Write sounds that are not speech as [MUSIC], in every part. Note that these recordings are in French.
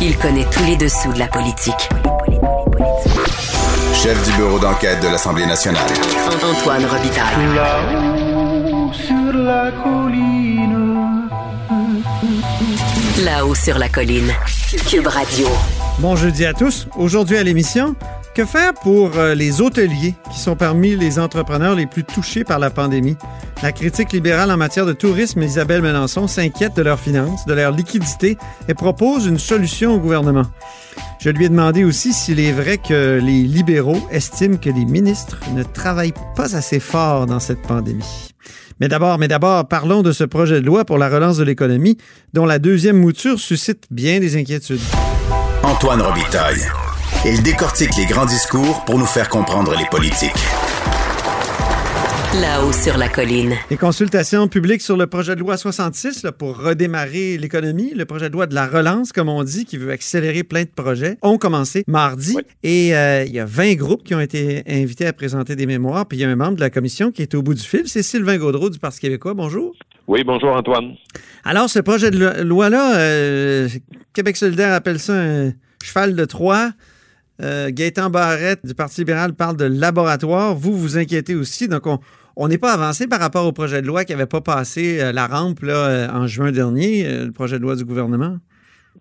Il connaît tous les dessous de la politique. Chef du bureau d'enquête de l'Assemblée nationale. Antoine Robitaille. Là-haut sur la colline. Là-haut sur la colline. Cube Radio. Bon jeudi à tous. Aujourd'hui à l'émission, que faire pour euh, les hôteliers qui sont parmi les entrepreneurs les plus touchés par la pandémie? La critique libérale en matière de tourisme, Isabelle Melançon, s'inquiète de leurs finances, de leur liquidité et propose une solution au gouvernement. Je lui ai demandé aussi s'il est vrai que les libéraux estiment que les ministres ne travaillent pas assez fort dans cette pandémie. Mais d'abord, mais d'abord, parlons de ce projet de loi pour la relance de l'économie dont la deuxième mouture suscite bien des inquiétudes. Antoine Robitaille. Il décortique les grands discours pour nous faire comprendre les politiques. Là-haut sur la colline. Les consultations publiques sur le projet de loi 66 là, pour redémarrer l'économie, le projet de loi de la relance, comme on dit, qui veut accélérer plein de projets, ont commencé mardi. Et euh, il y a 20 groupes qui ont été invités à présenter des mémoires. Puis il y a un membre de la commission qui est au bout du fil. C'est Sylvain Gaudreau du Parti québécois. Bonjour. Oui, bonjour Antoine. Alors, ce projet de loi-là, euh, Québec solidaire appelle ça un cheval de Troie. Euh, Gaétan Barrette du Parti libéral parle de laboratoire. Vous vous inquiétez aussi. Donc, on n'est pas avancé par rapport au projet de loi qui n'avait pas passé euh, la rampe là, euh, en juin dernier, euh, le projet de loi du gouvernement?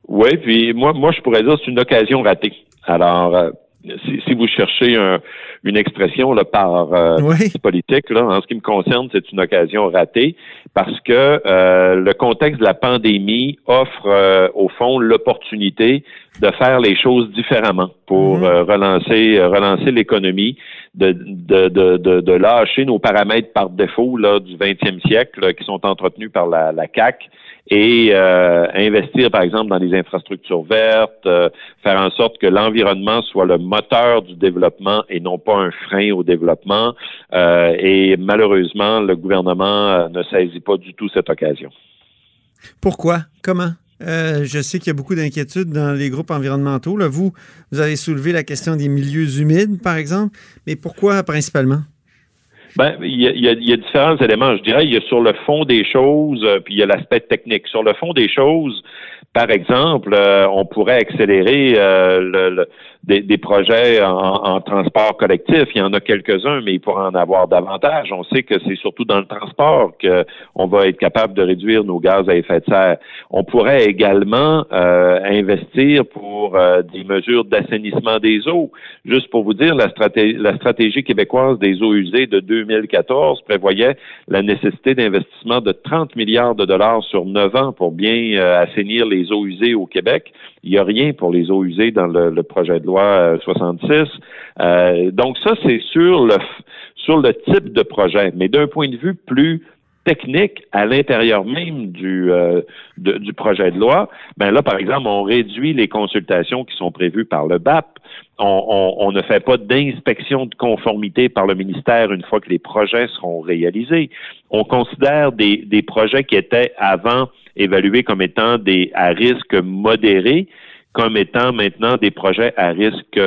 Oui, puis moi, moi, je pourrais dire que c'est une occasion ratée. Alors, si, si, vous cherchez un, une expression là, par euh, oui. politique, là, en ce qui me concerne, c'est une occasion ratée parce que euh, le contexte de la pandémie offre euh, au fond l'opportunité de faire les choses différemment pour Mhm. relancer relancer l'économie, de, de, de, de, lâcher nos paramètres par défaut là, du 20e siècle là, qui sont entretenus par la, la CAC et euh, investir, par exemple, dans les infrastructures vertes, euh, faire en sorte que l'environnement soit le moteur du développement et non pas un frein au développement. Euh, et malheureusement, le gouvernement euh, ne saisit pas du tout cette occasion. Pourquoi? Comment? Euh, je sais qu'il y a beaucoup d'inquiétudes dans les groupes environnementaux. Vous, vous avez soulevé la question des milieux humides, par exemple. Mais pourquoi principalement? Ben, il y a, différents éléments. Je dirais, il y a sur le fond des choses, euh, puis il y a l'aspect technique. Sur le fond des choses, par exemple, euh, on pourrait accélérer euh, le, le, des, des, projets en, en, transport collectif. Il y en a quelques-uns, mais il pourrait en avoir davantage. On sait que c'est surtout dans le transport qu'on va être capable de réduire nos gaz à effet de serre. On pourrait également euh, investir pour euh, des mesures d'assainissement des eaux. Juste pour vous dire, la stratégie, la stratégie québécoise des eaux usées de 2014 prévoyait la nécessité d'investissement de 30 milliards de dollars sur 9 ans pour bien euh, assainir les eaux usées au Québec. Il n'y a rien pour les eaux usées dans le, projet de loi euh, 66. Euh, donc ça, c'est sur le sur le type de projet. Mais d'un point de vue plus technique à l'intérieur même du, euh, du projet de loi, ben là, par exemple, on réduit les consultations qui sont prévues par le BAP. On ne fait pas d'inspection de conformité par le ministère une fois que les projets seront réalisés. On considère des, des projets qui étaient avant évalués comme étant des à risque modéré comme étant maintenant des projets à risque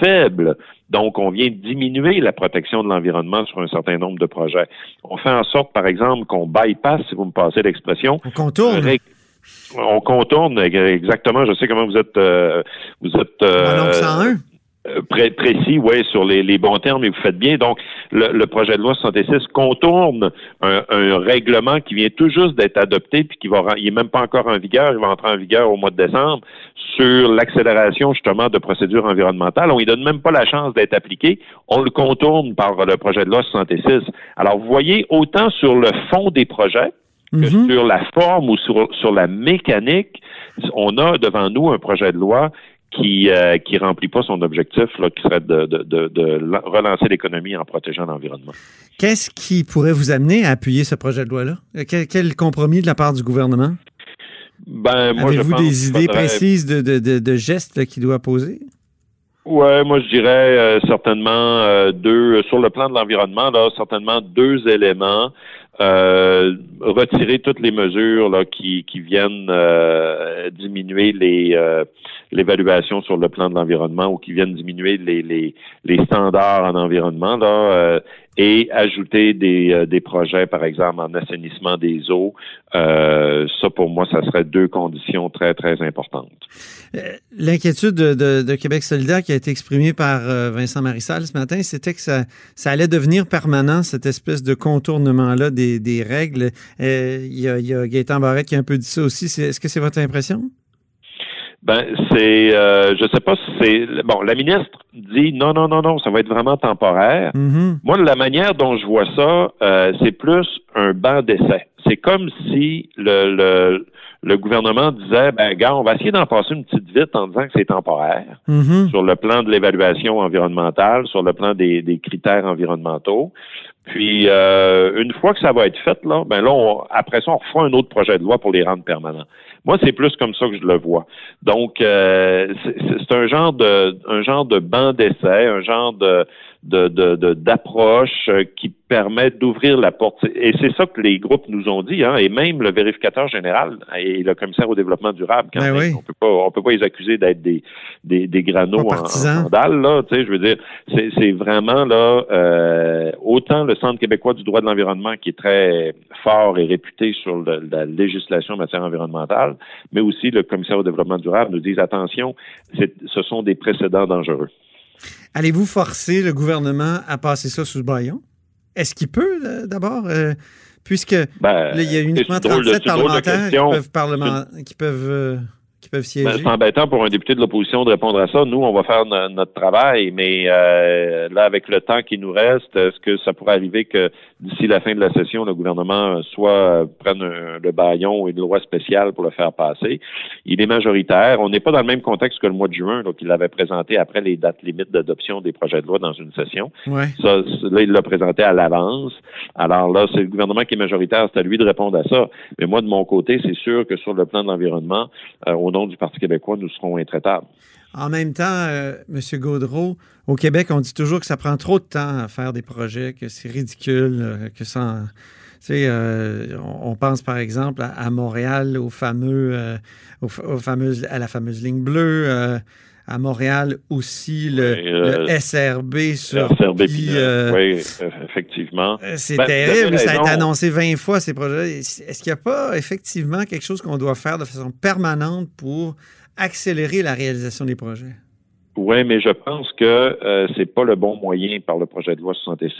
faible. Donc, on vient diminuer la protection de l'environnement sur un certain nombre de projets. On fait en sorte, par exemple, qu'on bypass, si vous me passez l'expression. On contourne. On contourne exactement. Je sais comment vous êtes. Euh, vous êtes. Euh, 101 pré précis, oui, sur les, les, bons termes, et vous faites bien. Donc, le, le projet de loi 66 contourne un, un, règlement qui vient tout juste d'être adopté, puis qui va, il est même pas encore en vigueur, il va entrer en vigueur au mois de décembre, sur l'accélération justement de procédures environnementales. On ne donne même pas la chance d'être appliqué, on le contourne par le projet de loi 66. Alors, vous voyez, autant sur le fond des projets, que mm -hmm. sur la forme ou sur, sur la mécanique, on a devant nous un projet de loi qui euh, qui remplit pas son objectif, là, qui serait de, de, de, de relancer l'économie en protégeant l'environnement. Qu'est-ce qui pourrait vous amener à appuyer ce projet de loi-là? Quel, quel, compromis de la part du gouvernement? Ben, moi, Avez-vous des idées faudrait... précises de, de, de gestes qu'il doit poser? Ouais, moi je dirais euh, certainement euh, deux sur le plan de l'environnement là, certainement deux éléments. Euh, retirer toutes les mesures là, qui, qui viennent euh, diminuer les, l'évaluation sur le plan de l'environnement ou qui viennent diminuer les, les, les standards en environnement là, euh, et ajouter des, euh, des projets, par exemple, en assainissement des eaux. Euh, ça, pour moi, ça serait deux conditions très, très importantes. L'inquiétude de, de, Québec solidaire qui a été exprimée par Vincent Marissal ce matin, c'était que ça, ça allait devenir permanent, cette espèce de contournement-là des, des règles. Il y, a, il y a Gaétan Barrette qui a un peu dit ça aussi. Est-ce que c'est votre impression? Ben, c'est, euh, je sais pas si c'est, bon, la ministre dit non, non, non, non, ça va être vraiment temporaire. Mm-hmm. Moi, la manière dont je vois ça, euh, c'est plus un banc d'essai. C'est comme si le, le, le gouvernement disait, ben, gars, on va essayer d'en passer une petite vite en disant que c'est temporaire mm-hmm. sur le plan de l'évaluation environnementale, sur le plan des, des critères environnementaux. Puis euh, une fois que ça va être fait, là, ben là, on, après ça, on refera un autre projet de loi pour les rendre permanents. Moi, c'est plus comme ça que je le vois. Donc, euh, c'est un genre de un genre de banc d'essai, un genre de d'approche de, de, euh, qui permet d'ouvrir la porte. Et c'est ça que les groupes nous ont dit, hein, et même le vérificateur général et le commissaire au développement durable. Quand ben On peut pas, on peut pas les accuser d'être des, des, des granos en, en là. Tu sais, je veux dire, c'est vraiment là euh, autant le Centre québécois du droit de l'environnement qui est très fort et réputé sur la législation en matière environnementale, mais aussi le commissaire au développement durable nous disent attention, ce sont des précédents dangereux. Allez-vous forcer le gouvernement à passer ça sous le baillon? Est-ce qu'il peut, euh, d'abord? Euh, puisque ben, il y a uniquement 37 parlementaires qui peuvent, parlement, qui peuvent euh, ben, c'est embêtant pour un député de l'opposition de répondre à ça. Nous, on va faire notre travail, mais euh, là, avec le temps qui nous reste, est-ce que ça pourrait arriver que d'ici la fin de la session, le gouvernement soit prenne le baillon et une loi spéciale pour le faire passer? Il est majoritaire. On n'est pas dans le même contexte que le mois de juin, donc il l'avait présenté après les dates limites d'adoption des projets de loi dans une session. Ça, là, il l'a présenté à l'avance. Alors là, c'est le gouvernement qui est majoritaire, c'est à lui de répondre à ça. Mais moi, de mon côté, c'est sûr que sur le plan de l'environnement, euh, on du Parti québécois, nous serons intraitables. En même temps, euh, M. Gaudreau, au Québec, on dit toujours que ça prend trop de temps à faire des projets, que c'est ridicule, euh, que ça. Tu sais, euh, on, pense par exemple à, Montréal, au fameux, au, à la fameuse ligne bleue à Montréal aussi le, SRB sur SRB, oui, effectivement. C'est ben, terrible, ça a été annoncé 20 fois ces projets. Est-ce qu'il n'y a pas effectivement quelque chose qu'on doit faire de façon permanente pour accélérer la réalisation des projets? Oui, mais je pense que euh, c'est pas le bon moyen par le projet de loi 66.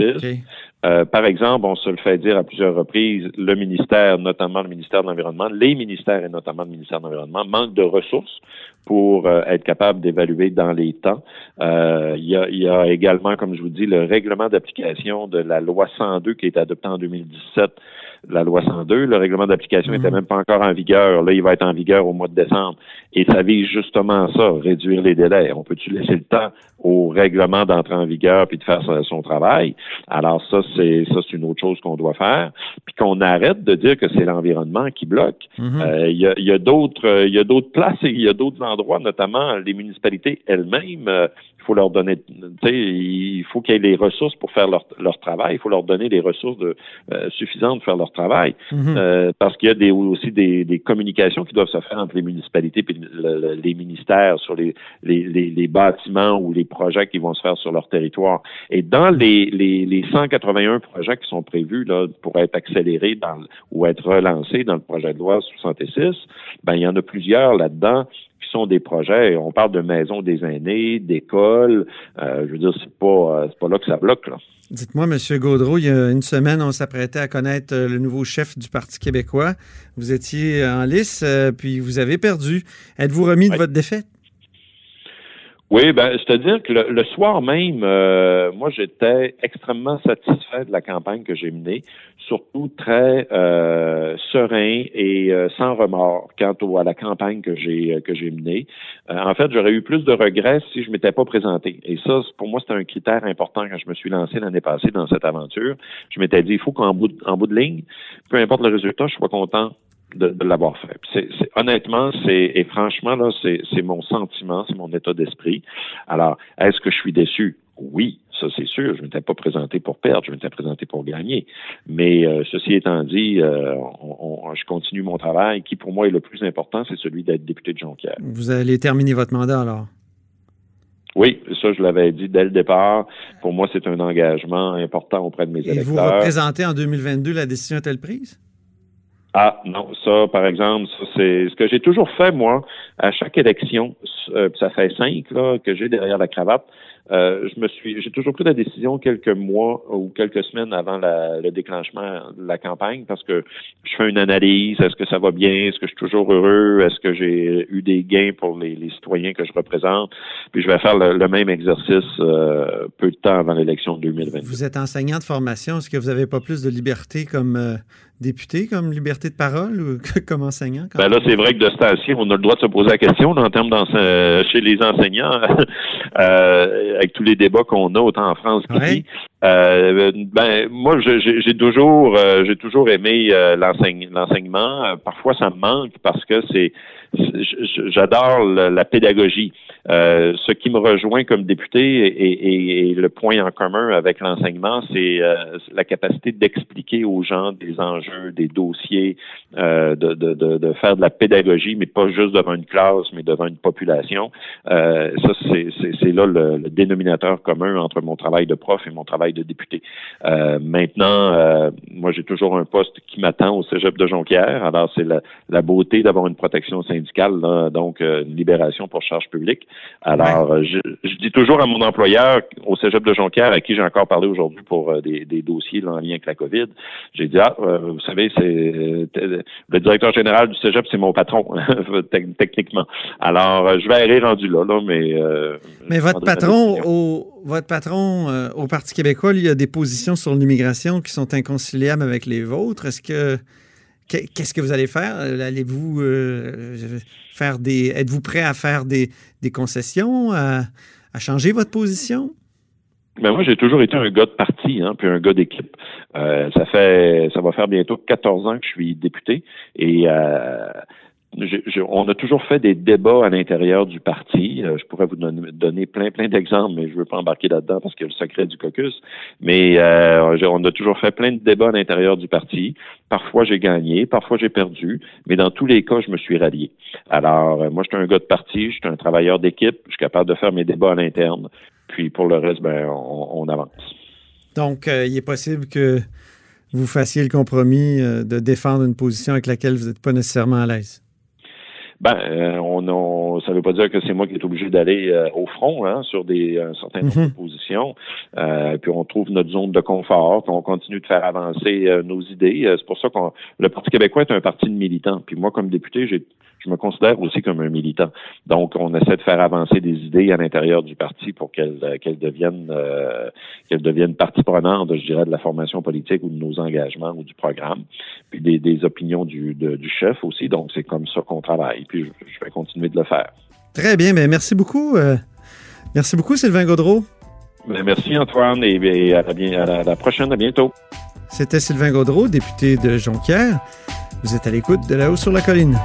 Euh, par exemple, on se le fait dire à plusieurs reprises, le ministère, notamment le ministère de l'Environnement, les ministères et notamment le ministère de l'Environnement, manquent de ressources pour euh, être capable d'évaluer dans les temps. Euh, il, y a, il y a également, comme je vous dis, le règlement d'application de la loi 102 qui est adopté en 2017 la loi 102. Le règlement d'application n'était mhm. même pas encore en vigueur. Là, il va être en vigueur au mois de décembre. Et ça vise justement ça, réduire les délais. On peut-tu laisser le temps au règlement d'entrer en vigueur puis de faire son travail? Alors ça, c'est ça, c'est une autre chose qu'on doit faire. Puis qu'on arrête de dire que c'est l'environnement qui bloque. Mhm. Euh, il y a, d'autres, il y a d'autres places et il y a d'autres endroits, notamment les municipalités elles-mêmes. Il faut leur donner, il faut qu'il y ait les ressources pour faire leur, leur travail. Il faut leur donner les ressources de, euh, suffisantes pour faire leur travail. Mhm. Euh, parce qu'il y a des, aussi des, des, communications qui doivent se faire entre les municipalités et les ministères sur les, les, les, bâtiments ou les projets qui vont se faire sur leur territoire. Et dans les, les, les 181 projets qui sont prévus là, pour être accélérés dans, ou être relancés dans le projet de loi 66, ben, il y en a plusieurs là-dedans qui sont des projets. On parle de maisons des aînés, d'écoles. Euh, je veux dire, c'est pas, euh, c'est pas là que ça bloque. Là. Dites-moi, M. Gaudreau, il y a une semaine, on s'apprêtait à connaître euh, le nouveau chef du Parti québécois. Vous étiez en lice, puis vous avez perdu. Êtes-vous remis de votre défaite? Oui, ben, c'est-à-dire que le, soir même, euh, moi, j'étais extrêmement satisfait de la campagne que j'ai menée, surtout très euh, serein et euh, sans remords quant à la campagne que j'ai que j'ai menée. en fait, j'aurais eu plus de regrets si je m'étais pas présenté. Et ça, pour moi, c'était un critère important quand je me suis lancé l'année passée dans cette aventure. Je m'étais dit, il faut qu'en bout, en bout de ligne, peu importe le résultat, je sois content de, l'avoir fait. C'est, honnêtement, c'est et franchement là, c'est, mon sentiment, c'est mon état d'esprit. Alors, est-ce que je suis déçu? Oui, Ça, c'est sûr. Je ne m'étais pas présenté pour perdre, je m'étais présenté pour gagner. Mais euh, ceci étant dit, euh, je continue mon travail, qui pour moi est le plus important, c'est celui d'être député de Jonquière. Vous allez terminer votre mandat alors? Oui, ça, je l'avais dit dès le départ. Pour moi, c'est un engagement important auprès de mes électeurs. Et vous représentez en 2022, la décision est-elle prise? Ah non, ça, par exemple, c'est ce que j'ai toujours fait, moi, à chaque élection. Euh, ça fait cinq là, que j'ai derrière la cravate. Euh, je me suis, j'ai toujours pris la décision quelques mois ou quelques semaines avant le déclenchement de la campagne parce que je fais une analyse. Est-ce que ça va bien? Est-ce que je suis toujours heureux? Est-ce que j'ai eu des gains pour les, citoyens que je représente? Puis je vais faire le, même exercice euh, peu de temps avant l'élection de 2020. Vous êtes enseignant de formation. Est-ce que vous n'avez pas plus de liberté comme euh, député, comme liberté de parole ou comme enseignant Ben là, c'est vrai que de ce temps on a le droit de se poser la question en termes chez les enseignants. Avec tous les débats qu'on a autant en France qu'ici. Euh, ben moi j'ai toujours euh, j'ai toujours aimé euh, l'enseignement. Parfois ça me manque parce que c'est j'adore la pédagogie. Ce qui me rejoint comme député et, le point en commun avec l'enseignement, c'est la capacité d'expliquer aux gens des enjeux, des dossiers, de, de, de, faire de la pédagogie, mais pas juste devant une classe, mais devant une population. ça, c'est là le, dénominateur commun entre mon travail de prof et mon travail de député. maintenant, moi, j'ai toujours un poste qui m'attend au Cégep de Jonquière. Alors, c'est la, la beauté d'avoir une protection syndicale, donc une libération pour charge publique. Alors, euh, je, dis toujours à mon employeur au Cégep de Jonquière, à qui j'ai encore parlé aujourd'hui pour euh, des, dossiers en lien avec la COVID, j'ai dit, ah, euh, vous savez, c'est le directeur général du Cégep, c'est mon patron, [LAUGHS] techniquement. Alors, je vais aller rendu là, là mais... mais votre patron, au, votre patron au Parti québécois, il y a des positions sur l'immigration qui sont inconciliables avec les vôtres. Est-ce que Qu'est-ce que vous allez faire? Allez-vous euh, faire des. Êtes-vous prêt à faire des, concessions, à, changer votre position? Ben moi, j'ai toujours été un gars de parti, hein, puis un gars d'équipe. Euh, ça fait, ça va faire bientôt 14 ans que je suis député, et on a toujours fait des débats à l'intérieur du parti. Euh, je pourrais vous donner, plein, plein d'exemples, mais je ne veux pas embarquer là-dedans parce qu'il y a le secret du caucus. Mais euh, on a toujours fait plein de débats à l'intérieur du parti. Parfois, j'ai gagné, parfois, j'ai perdu, mais dans tous les cas, je me suis rallié. Alors, euh, moi, je suis un gars de parti, je suis un travailleur d'équipe, je suis capable de faire mes débats à l'interne. Puis, pour le reste, ben, on, avance. Donc, il est possible que vous fassiez le compromis de défendre une position avec laquelle vous n'êtes pas nécessairement à l'aise. Ben, euh, on, on, ça ne veut pas dire que c'est moi qui est obligé d'aller euh, au front hein, sur des un certain nombre de mhm. positions. Euh, puis on trouve notre zone de confort, puis on continue de faire avancer nos idées. c'est pour ça qu'on le Parti québécois est un parti de militants. Puis moi, comme député, j'ai je me considère aussi comme un militant. Donc, on essaie de faire avancer des idées à l'intérieur du parti pour qu'elles qu'elles deviennent qu'elles deviennent partie prenante, je dirais, de la formation politique ou de nos engagements ou du programme, puis des, des opinions du, du chef aussi. Donc, c'est comme ça qu'on travaille puis je, vais continuer de le faire. Très bien, mais merci beaucoup. Euh, merci beaucoup, Sylvain Gaudreau. Ben, merci, Antoine, et, à, la, à la prochaine, à bientôt. C'était Sylvain Gaudreau, député de Jonquière. Vous êtes à l'écoute de La Haut sur la Colline.